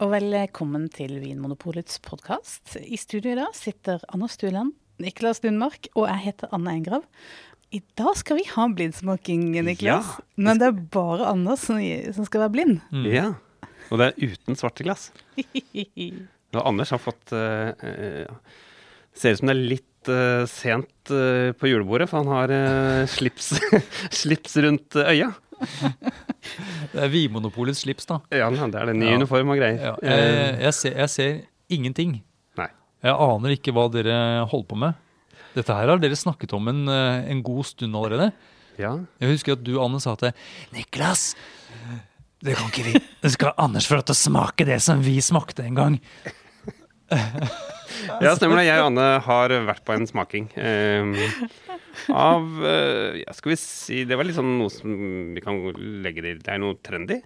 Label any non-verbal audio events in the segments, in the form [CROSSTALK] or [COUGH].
og velkommen til Vinmonopolets podkast. I studio i dag sitter Anders Stueland, Niklas Lundmark og jeg heter Anne Engrav. I dag skal vi ha blindsmaking, Niklas. Ja. Men det er bare Anders som, som skal være blind. Ja. Og det er uten svarte glass. [LAUGHS] Og Anders har fått uh, Ser ut som det er litt uh, sent uh, på julebordet, for han har uh, slips, [LAUGHS] slips rundt øya. [LAUGHS] Det er Vinmonopolets slips, da. Ja, det er det ny Ja. uniform og greier. Ja, Eh, jeg, jeg, ser, jeg ser ingenting. Nei. Jeg aner ikke hva dere holder på med. Dette her har dere snakket om en, eh, en god stund allerede. ja. Jeg husker at du, Anne, sa til Niklas, det kan ikke vi. Det skal Anders få lov til å smake det som vi smakte en gang. [LAUGHS] ja, stemmer det. Jeg og Anne har vært på en smaking. eh, av eh, ja, Skal vi si Det var litt sånn noe som vi kan legge det i. Det er noe trendy.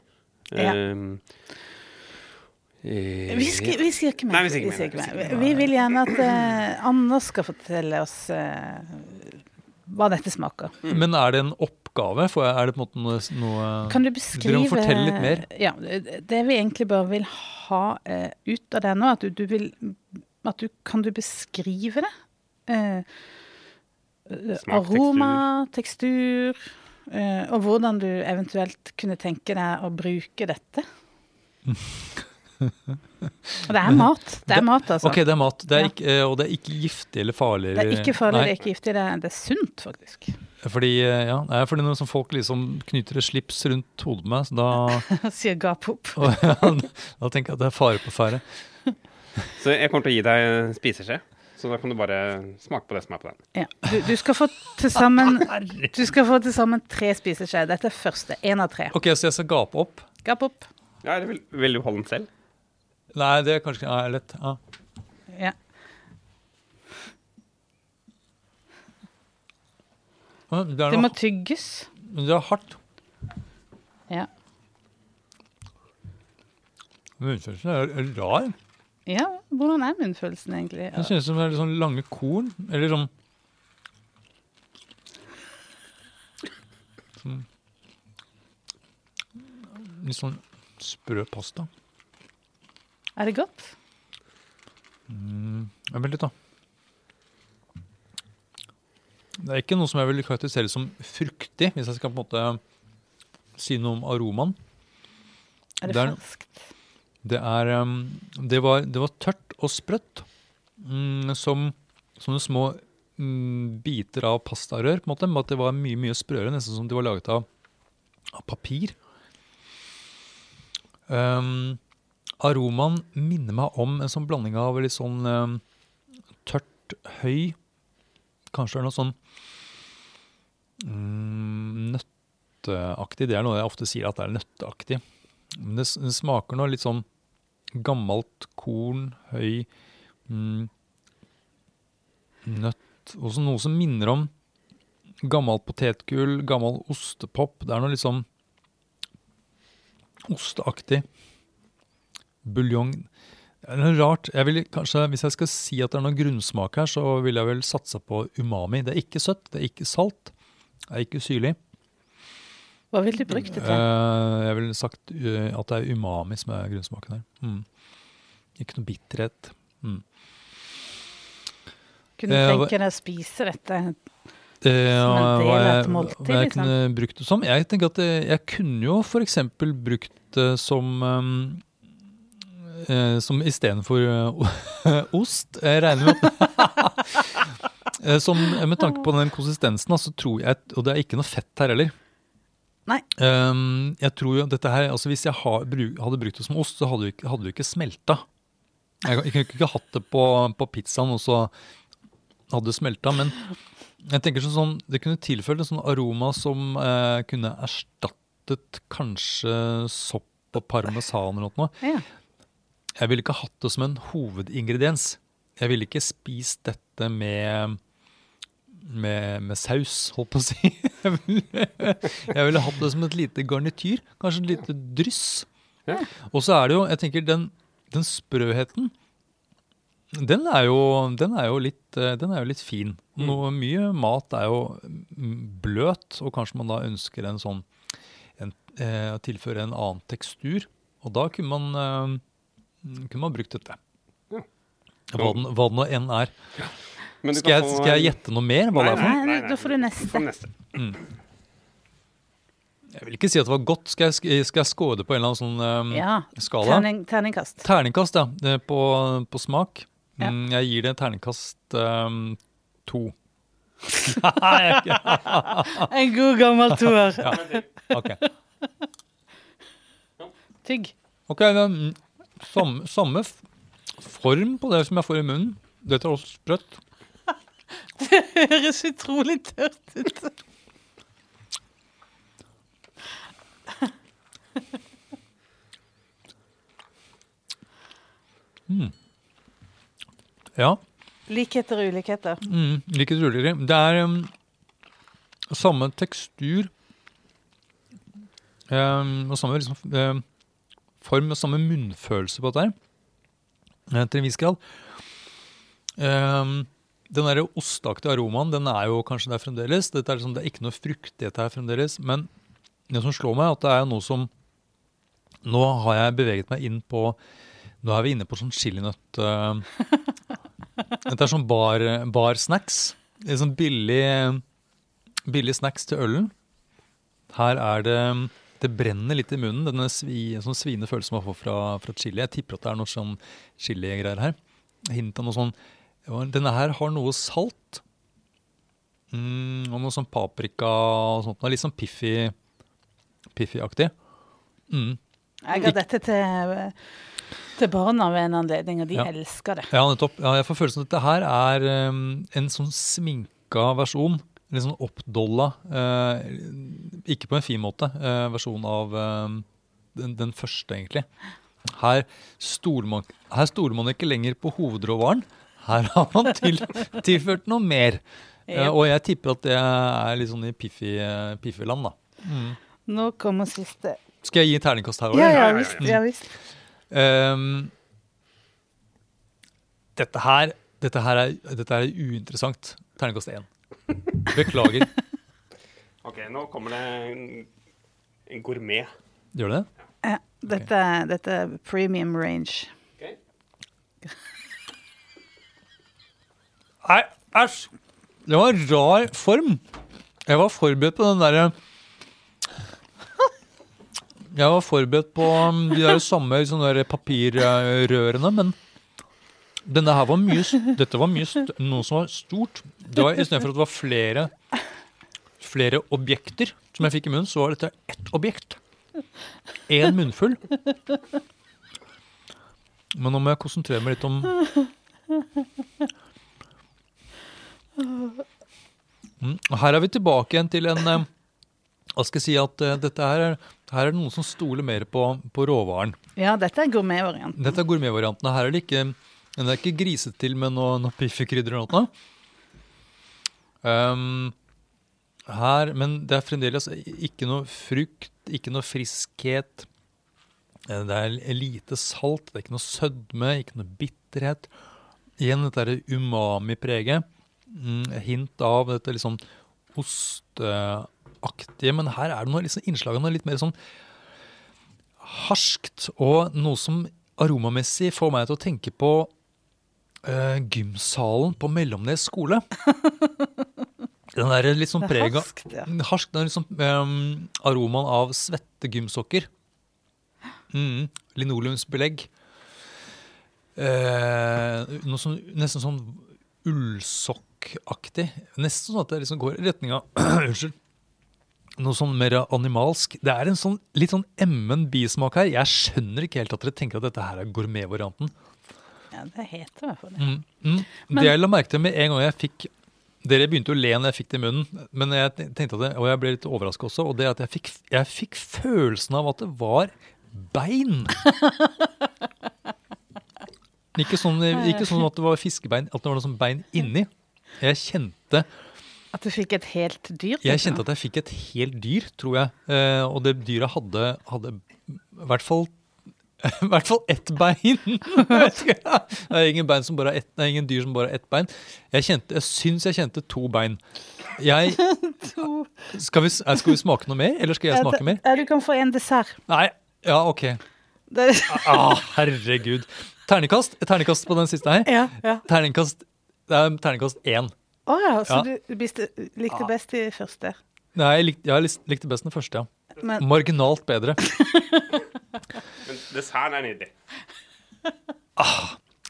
Ja. Eh, Vi skal, vi skal ikke mer. Nei, vi skal ikke Vi skal ikke mer. Vi vil gjerne at uh, Anders skal fortelle oss uh, hva dette smaker. Men er det en oppgave? For er det på en måte noe, noe Kan du Dere beskrive må fortelle litt mer. Ja, det vi egentlig bare vil ha uh, ut av det nå, at du, du vil at du, Kan du beskrive det? Eh, Smak, aroma, tekstur, eh, og hvordan du eventuelt kunne tenke deg å bruke dette. Og det er mat. Det er mat, altså. Ok, det er mat. Det er ikke, eh, og det er ikke giftig eller farlig? Det er ikke farlig, Nei. det er ikke giftig, det er, det er sunt, faktisk. Fordi, eh, ja, fordi når folk liksom knyter et slips rundt hodet med, så da, [LAUGHS] Sier gap opp. og, ja, [LAUGHS] da tenker jeg at det er fare på ferde. Så jeg kommer til å gi deg en spiseskje. Så da kan du bare smake på det som er på den. Ja. Du, du skal få til sammen [LAUGHS] til tre spiseskjeer. Dette er første. Én av tre. Ok, så jeg skal gape opp? Gap opp. Ja, eller vil, vil du holde den selv? Nei, det er kanskje ja, lett. Ja. Ja. Det er, Det må tygges. det er hardt. Ja. Munnfølelsen er er rar. Ja, hvordan er munnfølelsen egentlig? Det synes som det er litt sånn lange korn. Eller sånn Sånn Litt sånn sprø pasta. Er det godt? Mm, Vent litt, da. Det er ikke noe som jeg vil karakterisere som fruktig, hvis jeg skal på en måte si noe om aromaen. Er det, Det er- ferskt? Det er um, det, var, det var tørt og sprøtt. Mm, som sånne små mm, biter av pastarør, på en måte. Men at det var mye mye sprøere, nesten som de var laget av, av papir. Um, aromaen minner meg om en sånn blanding av litt sånn um, tørt høy Kanskje det er noe sånn mm, nøtteaktig. Det er noe jeg ofte sier at det er nøtteaktig. Men det, det smaker noe litt sånn gammelt korn, høy mm, nøtt Også noe som minner om gammelt potetgull, gammel ostepop. Det er noe litt sånn osteaktig. Buljong. Det er noe rart. Jeg vil kanskje, Hvis jeg skal si at det er noe grunnsmak her, så vil jeg vel satse på umami. Det er ikke søtt, det er ikke salt, det er ikke syrlig. Hva ville du brukt det til? Uh, jeg ville sagt uh, at det er umami som er grunnsmaken her. Mm. Ikke noe bitterhet. Mm. Kunne du eh, tenke deg å spise dette? Det, Som en del av et måltid, hva jeg liksom? kunne brukt det som? Jeg tenker at jeg kunne jo f.eks. brukt det som um, eh, Som istedenfor [LAUGHS] ost. Jeg regner med at [LAUGHS] Eh, som, Med tanke på den konsistensen, så tror jeg Og det er ikke noe fett her heller. Nei. Um, jeg tror jo dette her, altså Hvis jeg hadde brukt det som ost, så hadde det ikke, hadde det ikke smelta. Jeg, jeg kunne ikke hatt det på, på pizzaen, og så hadde det smelta. Men jeg tenker sånn, sånn, det kunne tilført en sånn aroma som eh, kunne erstattet kanskje sopp og parmesan eller noe. Ja. Jeg ville ikke hatt det som en hovedingrediens. Jeg ville ikke spist dette med, med, med saus, holdt på å si. [LAUGHS] Jeg ville, jeg ville hatt det som et lite garnityr. Kanskje et lite dryss. Ja. Og så er det jo, jeg tenker, den, den sprøheten den er, jo, den, er jo litt, eh, den er jo litt fin. Noe, mye mat er jo mm, bløt, og kanskje man da ønsker en sånn en, eh, tilføre en annen tekstur. Og da kunne man eh, mm, kunne man brukt dette. Hva, den, hva det nå enn er. Men du Skal jeg, kan få- skal jeg gjette noe mer? Hva det er for Nei, Nei, da får du neste. får neste. Jeg vil ikke si at det var godt. Skal jeg, sk- skal jeg score det på en eller annen sånn um, Ja. skala? Terning, terningkast. Terningkast, ja. eh, På, på smak. Ja. Mm, jeg gir det terningkast um, to. [LAUGHS] En god gammel toer. [LAUGHS] ja. Ok. Tygg. Ok, mm, samme, samme form på det som jeg får i munnen. Dette er også sprøtt. Det høres utrolig tørt ut. Ja, Likheter og ulikheter. mm, likheter og ulikheter. Det er um, samme tekstur um, og samme liksom, um, form og samme munnfølelse på dette her. eh, Til en viss grad. Um, den der osteaktige aromaen den er jo kanskje der fremdeles. Dette er liksom, det er ikke noe fruktighet her fremdeles. Men det som slår meg, er at det er noe som Nå har jeg beveget meg inn på Nå er vi inne på sånn chilinøtt... Uh, dette er sånn bar, bar snacks. Det er sånn billig, billig snacks til ølen. Her er det Det brenner litt i munnen, denne svi, sånn sviende følelsen man får fra, fra chili. Jeg tipper at det er noe sånn chiligreier her. Hint av noe sånn Denne her har noe salt. Mm, og noe sånn paprika og sånt. Det litt sånn piffy, piffy-aktig. Mm. Jeg ga dette til, til barna ved en anledning, og de Ja. elsker det. Ja, nettopp. Ja, jeg får følelsen av at dette her er um, en sånn sminka versjon. En litt sånn oppdolla, uh, ikke på en fin måte, uh, versjon av eh, den, den første, egentlig. Her stoler, man, her stoler man ikke lenger på hovedråvaren. Her har man til, tilført noe mer. Eh, Ja. og jeg tipper at det er litt sånn i Piffi, eh, Piffi-land, da. Nå kommer siste. Skal jeg gi terningkast her òg? Ja, ja visst. Ja, visst. Um, dette her dette her er, dette er uinteressant. Terningkast én. Beklager. [LAUGHS] Ok, nå kommer det en, en gourmet. Gjør det det? Ja, dette, dette er premium range. Nei, æsj! Det var en rar form. Jeg var forberedt på den derre Jeg var forberedt på um, de der samme sånne der papirrørene, men denne her var mye Dette var mye noe som var stort. Det var Istedenfor at det var flere flere objekter som jeg fikk i munnen, så var dette ett objekt. Én munnfull. Men nå må jeg konsentrere meg litt om Mm, Her er vi tilbake igjen til en eh, Hva skal jeg si at eh, dette her er, her er det noen som stoler mer på, på råvaren. Ja, dette er gourmetvarianten. Dette er gourmetvarianten. Her er det ikke Den er ikke griset til med noe, noe piffikrydder eller noe. Um, her, men det er fremdeles ikke noe frukt, ikke noe friskhet. Eh, Det er lite salt, det er ikke noe sødme, ikke noe bitterhet. Igjen dette umami-preget. Mm, hint av dette liksom osteaktige, men her er det noe liksom innslag av noe litt mer sånn harskt, og noe som aromamessig får meg til å tenke på uh, gymsalen på Mellomnes skole. [LAUGHS] Den der litt sånn er prega harskt, ja. Harsk, den er liksom um, aromaen av svette gymsokker. Mm, linoleumsbelegg. Eh, noe sånn, nesten sånn ullsokkaktig. Nesten sånn at det liksom går i retning av [CLEARS THROAT] Unnskyld. Noe sånn mer animalsk. Det er en sånn litt sånn emmen bismak her. Jeg skjønner ikke helt at dere tenker at dette her er gourmetvarianten. Ja, det heter i hvert fall det. Mm. Mm. Men- det jeg la merke til med en gang jeg fikk Dere begynte å le når jeg fikk det i munnen, men jeg tenkte at det, og jeg ble litt overraska også. Og det at jeg fikk, jeg fikk følelsen av at det var bein. [LAUGHS] Ikke sånn, ikke sånn at det var fiskebein, at det var noe sånn bein inni. Jeg kjente, At du fikk et helt dyr? jeg kjente at jeg fikk et helt dyr, tror jeg. Eh, og det dyret hadde, hadde i hvert fall [LAUGHS] i hvert fall ett bein. [LAUGHS] Det er ingen, bein som bare ett, det er ingen dyr som bare har ett bein. Jeg, kjente, jeg syns jeg kjente to bein. Jeg, [LAUGHS] skal, vi, eh, skal vi smake noe mer, eller skal jeg smake mer? Du kan få en dessert. Nei, ja, ok. Ah, herregud. Terningkast Terningkast på den siste her. ja, ja. Terningkast, det er terningkast én. Å ja, så Ja. du biste, likte best de første. Nei, jeg likte, jeg likte best den første, ja. Men Marginalt bedre. [LAUGHS] Men desserten er nydelig.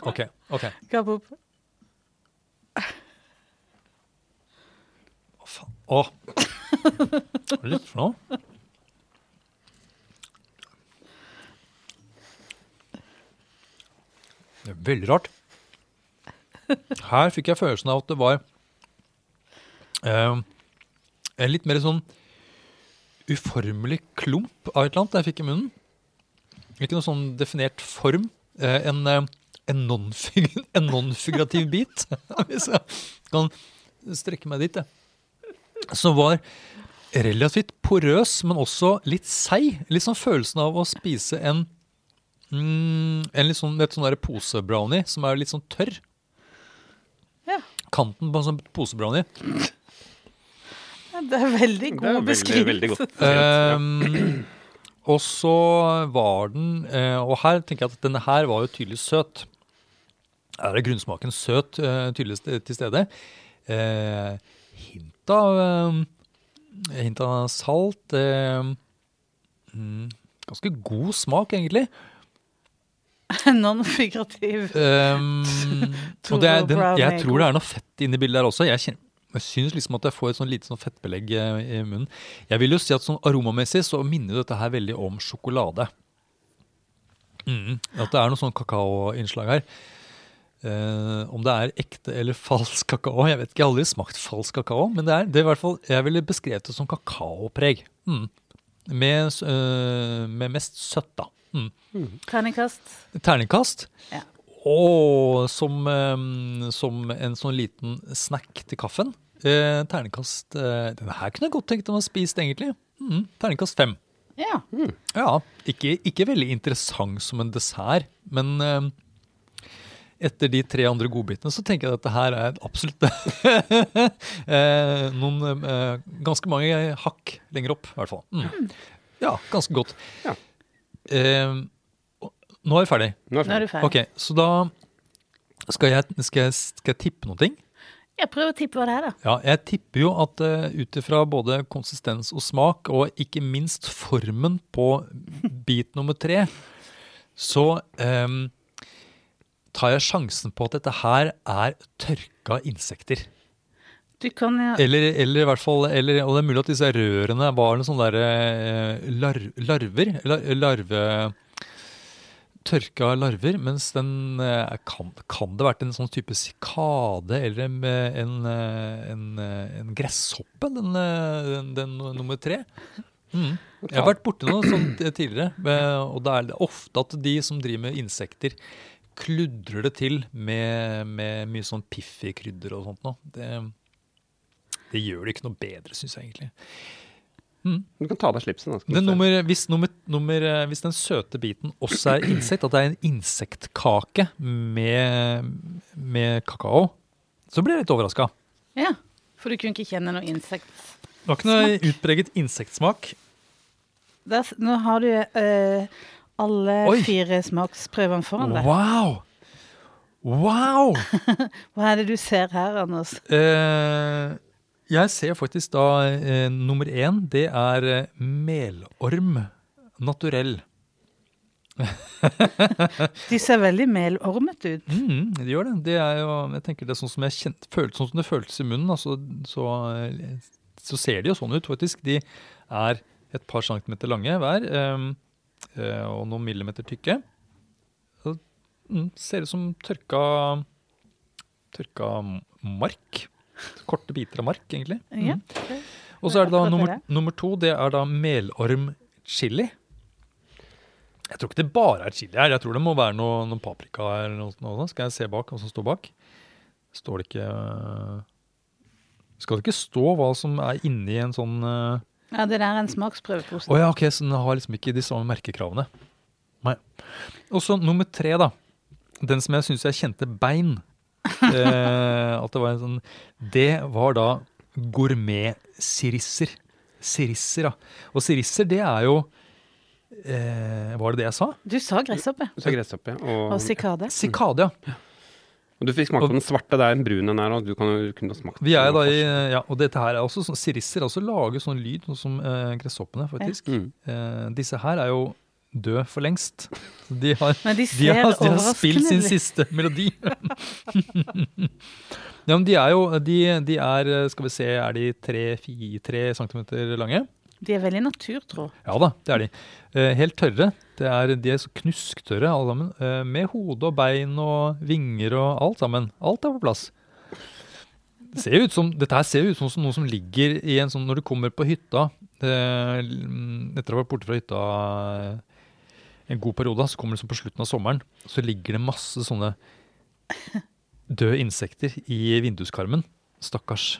Ok, ok. gapp opp. Å, faen. Å. Hva er det for noe? Det er veldig rart. [LAUGHS] Her fikk jeg følelsen av at det var eh, en litt mer sånn uformelig klump av et eller annet jeg fikk i munnen. Ikke noe sånn definert form. Eh, en eh, en non-fig- [LAUGHS] en non-figurativ bit, [LAUGHS] hvis jeg kan strekke meg dit. jeg. Som var relativt porøs, men også litt seig. Litt sånn følelsen av å spise en, mm, en litt sånn, et sånn posebrownie som er litt sånn tørr. Ja. Kanten på en sånn posebrownie. Det er veldig Det er god veldig, beskrivelse. veldig godt. Um, og så var den eh, Og her tenker jeg at denne her var jo tydelig søt. Her er grunnsmaken søt eh, tydelig til stede. Eh, hint av Hint av salt. Mm, ganske god smak, egentlig. [LAUGHS] Non-figurativ. Um, [LAUGHS] og det er, den, jeg tror det er noe fett inni bildet der også. Jeg, kjenner, jeg syns liksom at jeg får et sånn lite sånn fettbelegg eh, i munnen. Jeg vil jo si at sånn aromamessig så minner dette her veldig om sjokolade. Mm, at det er noe sånn kakaoinnslag her. Uh, om det er ekte eller falsk kakao Jeg vet ikke, jeg har aldri smakt falsk kakao, men det er, det er i hvert fall, jeg ville beskrevet det som kakaopreg. Mm. Med, eh, med mest søtt, da. Mm. Terningkast. Terningkast. Ja. Og som, eh, som en sånn liten snack til kaffen. Eh, terningkast eh, Denne her kunne jeg godt tenkt meg å spist, egentlig. Mm, terningkast fem. Ja. Ja, ikke, ikke veldig interessant som en dessert, men eh, etter de tre andre godbitene så tenker jeg at dette her er absolutt [LAUGHS] eh, noen eh, ganske mange hakk lenger opp, i hvert fall. Mm. Ja, ganske godt. Ja. Eh, nå er vi ferdig. Nå er Nå er du ferdig. Ok, så da skal jeg, skal jeg, skal jeg tippe noe. ting? Jeg prøver å tippe hva det er, da. Ja, jeg tipper jo at uh, ut ifra både konsistens og smak, og ikke minst formen på bit nummer tre, så um, tar jeg sjansen på at dette her er tørka insekter. Kan ja. Eller, eller i hvert fall, eller, og det er mulig at disse rørene var noen sånne der, eh, lar, larver. Lar, larve Tørka larver, mens den eh, kan, kan det vært en sånn type sikade eller en, en, en, en gresshoppe, den, den, den nummer tre? Mm. Jeg har vært borti noe sånt tidligere, eh, og det er ofte at de som driver med insekter, kludrer det til med, med mye sånn piffig krydder og sånt noe. Det, gjør det ikke noe bedre, syns jeg egentlig. Du kan ta av deg slipsen. Da, nummer, hvis, nummer, nummer, eh, hvis den søte biten også er insekt, at det er en insektkake med, med kakao, så blir jeg litt overraska. Ja. For du kunne ikke kjenne noe insektsmak? Det var ikke noe utpreget insektsmak. Der, nå har du uh, alle Oi. fire smaksprøvene foran deg. Wow! Wow! [LAUGHS] Hva er det du ser her, Anders? Eh, jeg ser faktisk da eh, nummer én, det er eh, melorm naturell. [LAUGHS] De ser veldig melormete ut. Mm, de gjør det. Det er jo, jeg tenker det er sånn som jeg kjent, følte, sånn som det føltes i munnen. Altså, så, eh, så ser de jo sånn ut, faktisk. De er et par centimeter lange hver, eh, eh, og noen millimeter tykke. Så, mm, ser ut som tørka, tørka mark. [LAUGHS] Korte biter av mark, egentlig. Mm. Ja. Og så er det da nummer, nummer to, det er da melormchili. Jeg tror ikke det bare er chili her. Jeg tror det må være noe, noen paprika eller noe, noe. Skal jeg se bak hva som står bak? Står det ikke øh, Skal det ikke stå hva som er inni en sånn uh... Ja, det der er en smaksprøvepose. Å ja, ok, så den har liksom ikke de samme merkekravene. Nei. Og så nummer tre, da. Den som jeg syns jeg kjente bein. Eh, at det var en sånn Det var da gourmet-sirisser. Sirisser, ja. Og sirisser, det er jo eh, Var det det jeg sa? Du sa gresshoppe Så gresshoppe. og Og, sikade. Sikade, ja. og du fikk smake på den svarte. Det er en brun en her, og du kan jo kunne smakt Vi er da i, ja, og dette her er også sånn, Sirisser også lager sånn lyd, sånn som eh, gresshoppene, faktisk. Mm. Eh, disse her er jo døde for lengst. Så De har, Men de de har, de har spilt sin siste melodi. [LAUGHS] ja, men de er jo de, de er, skal vi se, er de tre-fire centimeter lange? De er veldig naturtro. Ja da, det er de. Eh, helt tørre. Det er, de er så knusktørre alle sammen. Eh, med hode og bein og vinger og alt sammen. Alt er på plass. Det ser ut som, dette her ser ut som noe som ligger i en sånn Når du kommer på hytta eh, Etter å ha vært borte fra hytta en god periode, så kommer det som på slutten av sommeren, så ligger det masse sånne døde insekter i vinduskarmen. Stakkars.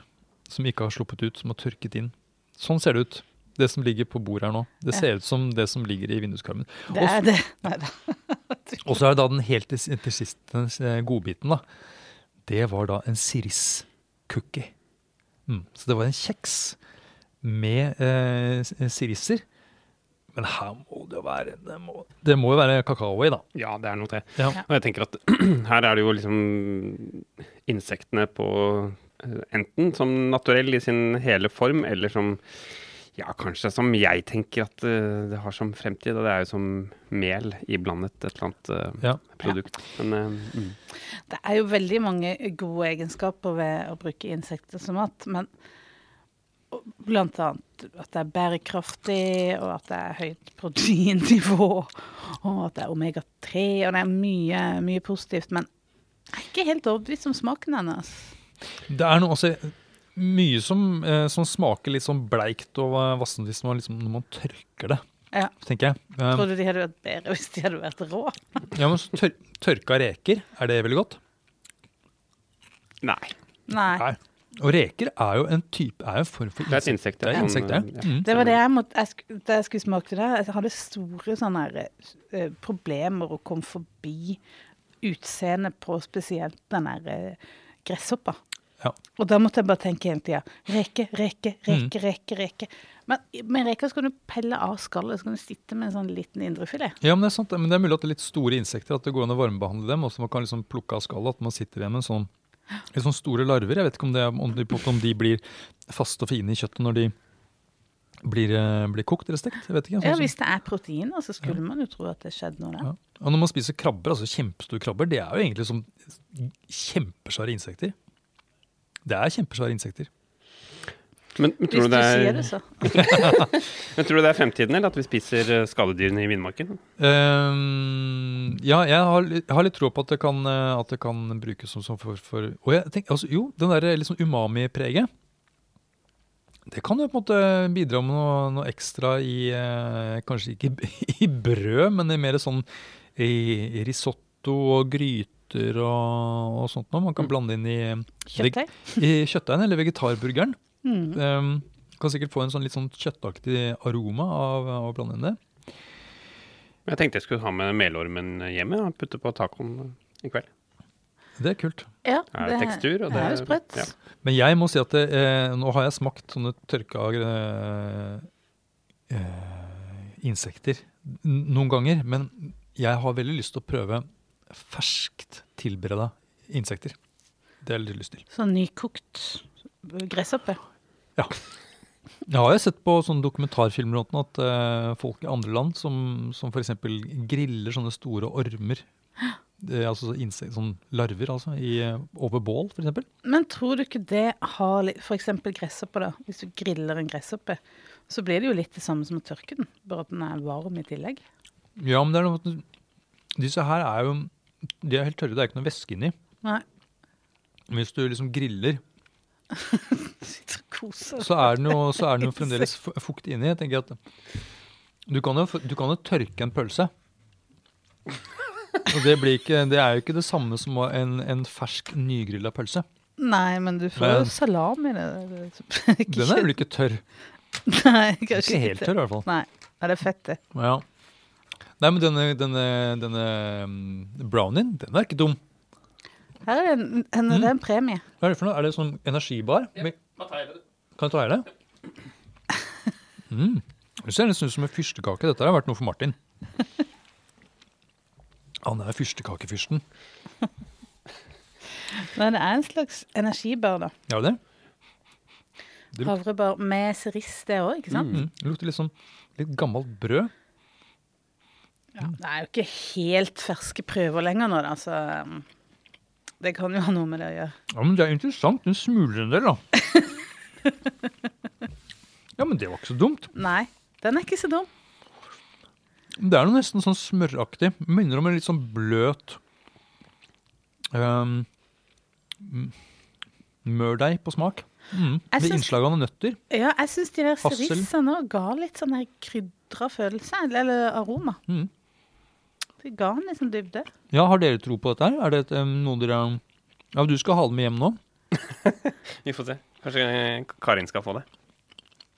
Som ikke har sluppet ut, som har tørket inn. Sånn ser det ut. Det som ligger på bordet her nå. Det Ja. ser ut som det som ligger i vinduskarmen. Det er det. Nei da. [LAUGHS] Og så er det da den helt til, sist eh, godbiten, da. Det var da en siris-cookie. Mm. Så det var en kjeks med eh, sirisser. Men her må det jo være Det må, det må jo være kakao i, da. Ja, det er noe til. Ja. Og jeg tenker at [CLEARS THROAT] her er det jo liksom insektene på eh, enten som naturell i sin hele form, eller som ja, kanskje som jeg tenker at eh, det har som fremtid. Og det er jo som mel iblandet et eller annet eh, Ja. produkt. Men eh, mm. Det er jo veldig mange gode egenskaper ved å bruke insekter som mat, men blant annet at det er bærekraftig, og at det er høyt proteinnivå, og at det er omega-3, og det er mye, mye positivt. Men jeg er ikke helt overbevist om smaken hennes. Det er noe også mye som, eh, som smaker litt sånn bleikt og vassent hvis man, liksom, når man tørker det, Ja. tenker jeg. Um, Tror du de hadde vært bedre hvis de hadde vært rå? [LAUGHS] ja, men tør, tørka reker, er det veldig godt? Nei. Nei. Nei. Og reker er jo en type, er en form for Det er et insekt. Det er sånn, insekt, ja. eh, Mm. Det var det jeg måtte jeg, sk- Da jeg skulle smake det, jeg hadde store sånne her, uh, problemer å komme forbi utseendet på spesielt den der uh, gresshoppa. Ja. Og da måtte jeg bare tenke hele tida reke, reke, Mm. reke, reke. reke. Men med reker skal du pelle av skallet, så kan du sitte med en sånn liten indrefilet. Ja, men det er sant. Men det er mulig at det er litt store insekter, at det går an å varmebehandle dem. Og så man kan liksom plukke av skallet, at man sitter igjen med en sånn, litt sånn store larver. Jeg vet ikke om, det, om, de, om de blir faste og fine i kjøttet når de blir, eh, blir kokt eller stekt. Jeg vet ikke. Ja, Sånn, ja, Hvis det er proteiner, så skulle man jo tro at det skjedde noe der. ja. Og når man spiser krabber, altså kjempestore krabber, det er jo egentlig som kjempesvære insekter. Det er kjempesvære insekter. Men, men, tror Hvis du sier er, det, så. [LAUGHS] men tror du det er fremtiden, eller at vi spiser eh, skadedyrene i villmarken? Um, ja, jeg har, jeg har litt tro på at det kan, eh, at det kan brukes som, som for, for Og jeg tenker, altså, jo, den der liksom umami-preget Det kan jo på en måte bidra med noe, noe ekstra i eh, Kanskje ikke i, [LAUGHS] i brød, men i mer sånn i, i risotto og gryter og, og sånt noe. Man kan Mm. blande inn i, Kjøttdeig? i kjøttdeigen eller vegetarburgeren. Mm. Um, kan sikkert få en sånn litt sånn kjøttaktig aroma av, av å blande inn det. Jeg tenkte jeg skulle ha med melormen hjemme og putte på tacoen i kveld. Det er kult. Ja, Det er tekstur, og det er jo det- sprøtt. ja. Men jeg må si at det, eh, nå har jeg smakt sånne tørka eh, eh, insekter noen ganger, men jeg har veldig lyst til å prøve ferskt tilbereda insekter. Det har jeg lyst til. Sånn nykokt gresshoppe. Jeg har jo sett på sånne dokumentarfilmer at uh, folk i andre land som, som f.eks. griller sånne store ormer, [GASPS] eh, altså insek, sånn larver altså, i, over bål f.eks. Men tror du ikke det har litt F.eks. gresshoppe, da. Hvis du griller en gresshoppe, så blir det jo litt det samme som å tørke den, bare at den er varm i tillegg. Ja, men det er noe Disse her er jo De er helt tørre, det er ikke noe væske inni. Hvis du liksom griller, [LAUGHS] Koser. så er den jo, så er den jo [LAUGHS] fremdeles fukt inni. Jeg tenker at du kan, jo, du kan jo tørke en pølse. Og det, blir ikke, det er jo ikke det samme som en, en fersk, nygrilla pølse. Nei, men du får Men- jo salami i det. [LAUGHS] Den er vel ikke tørr? Nei, kanskje Ikke helt tørr, i hvert fall. Nei, ja, det er fett, det. Ja. Nei, men denne, denne, denne mm, brownien, den er ikke dum. Her er det en, en, det er en premie. Hva er det for noe? Er det sånn energibar? Men- Kan jeg ta hele? Mm. Det ser nesten ut som en fyrstekake. Dette har vært noe for Martin. Han er fyrstekakefyrsten. Men det er en slags energibar, da. Ja, det? Det luk- Havrebar med cerise, det òg, ikke sant? Mm. Det lukter litt sånn litt gammelt brød. Ja, det er jo ikke helt ferske prøver lenger nå, da, så um, det kan jo ha noe med det å gjøre. Ja, men det er interessant. Den smuler en del, da. [LAUGHS] [LAUGHS] ja, men det var ikke så dumt. Nei, den er ikke så dum. Det er noe nesten sånn smøraktig. Minner om en litt sånn bløt um, mørdeig på smak. Mm. Med innslag av nøtter. Ja, jeg syns de der serissene ga litt sånn krydra følelse, eller aroma. Mm. De ga en sånn dybde. Ja, Har dere tro på dette? her? Er det et, um, noe dere Ja, du skal ha det med hjem nå? [LAUGHS] Vi får se. Kanskje eh, Karin skal få det.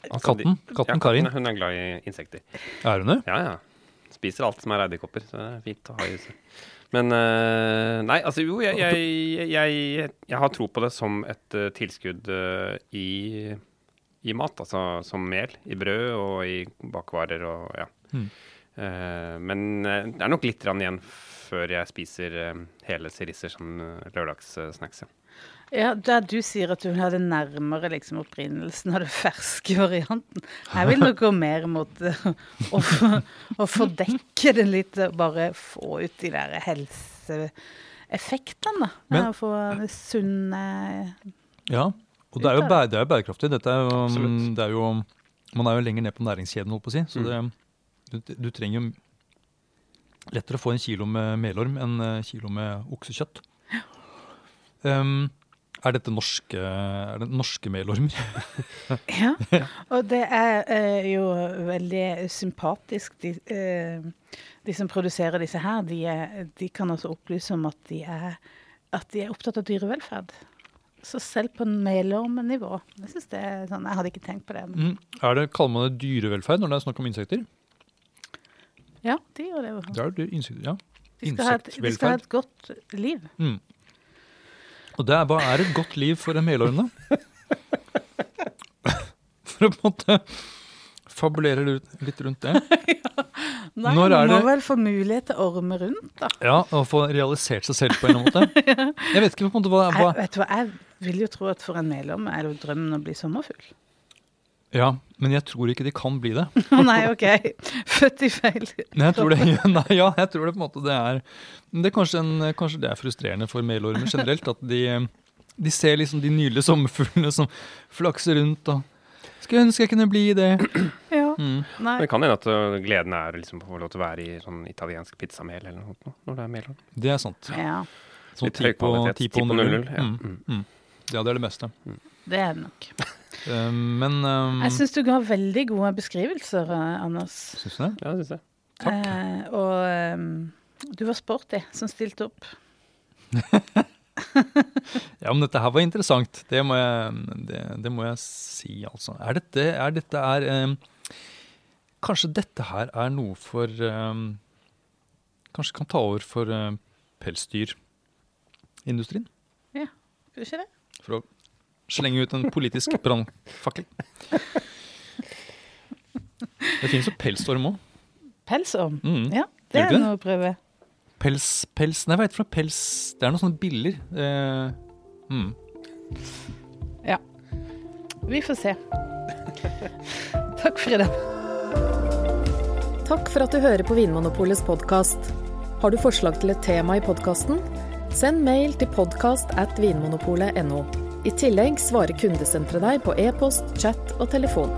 Katten? Katten ja, Karin? Hun er glad i insekter. Er hun det? Ja, ja. Spiser alt som er edderkopper, så det er fint å ha i huset. Men eh, Nei, altså jo, jeg, jeg, jeg, jeg har tro på det som et eh, tilskudd i, i mat. Altså som mel i brød og i bakvarer og ja. Mm. Men det er nok litt igjen før jeg spiser hele sirisser som lørdagssnacks. Ja. Ja, Der du sier at du vil ha det nærmere liksom, opprinnelsen av den ferske varianten. Jeg vil nok gå mer mot uh, å, få- å fordekke det litt, bare få ut de der helseeffektene. da. Men- Ja, få det sunne Ja. Og det er jo, bæ- det er jo bærekraftig. Dette er jo, um, det er jo Man er jo lenger ned på næringskjeden, holdt på å si. Så Mm. det, du, du trenger jo lettere å få en kilo med melorm enn en kilo med oksekjøtt. Um, er dette norske, er det norske melormer? [LAUGHS] Ja, og det er eh, jo veldig sympatisk. De, eh, de som produserer disse her, de, er, de kan også opplyse om at de er, at de er opptatt av dyrevelferd. Så selv på melormnivå. Jeg sånn, jeg hadde ikke tenkt på det. Mm. Er det, kaller man det dyrevelferd når det er snakk om insekter? ja, de gjør det. Det er jo insekter, ja. De skal, ha et, de skal ha et godt liv. Mm. Og det er, hva er et godt liv for en melorm, da? For å på en måte fabulere litt- rundt det. [LAUGHS] Nei, Når er man må det- vel få mulighet til å orme rundt, da. Ja, og få realisert seg selv på en måte. [LAUGHS] Jeg vet ikke på en måte hva, Jeg, hva vet du hva, jeg vil jo tro at for en melorm er det drømmen å bli sommerfugl. Ja, men jeg tror ikke de kan bli det. [LAUGHS] Å nei, OK. Født i feil Nei, jeg tror det, [LAUGHS] nei, ja, jeg tror det på en måte det er det er kanskje, en, kanskje det er frustrerende for melormer generelt. At de, de ser liksom de nydelige sommerfuglene som flakser rundt og Skulle ønske jeg kunne bli det. [CLEARS THROAT] Ja. Mm. Nei. Men det kan hende at øh, gleden er liksom å få lov til å være i sånn italiensk pizzamel eller noe sånt når det er melorm. Det er sant. Ja, Sånn Litt høy ti på, kvalitet. ti på 00. Ja. Mm. Mm. Mm. Ja, det er det beste. det er det nok. Eh, Men um, Jeg syns du ga veldig gode beskrivelser, eh, Anders. Syns du det? Ja, syns jeg. Takk. Eh, og um, du var sporty som stilte opp. [LAUGHS] Ja, men dette her var interessant. Det må jeg, det, det må jeg si, altså. Er dette, er dette er um, Kanskje dette her er noe for um, Kanskje kan ta over for um, pelsdyrindustrien? Skal du ikke det? For å slenge ut en politisk brannfakkel. Det finnes jo pelsorm òg. Pelsorm. Mm. Ja, det er noe å prøve. Pels, pels Nei, hva heter det for pels? Det er noen sånne biller. Eh, mm. Vi får se. Takk, for i dag. Takk for at du hører på Vinmonopolets podkast. Har du forslag til et tema i podkasten? Send mail til podkast at vinmonopolet.no. I tillegg svarer kundesenteret deg på e-post, chat og telefon.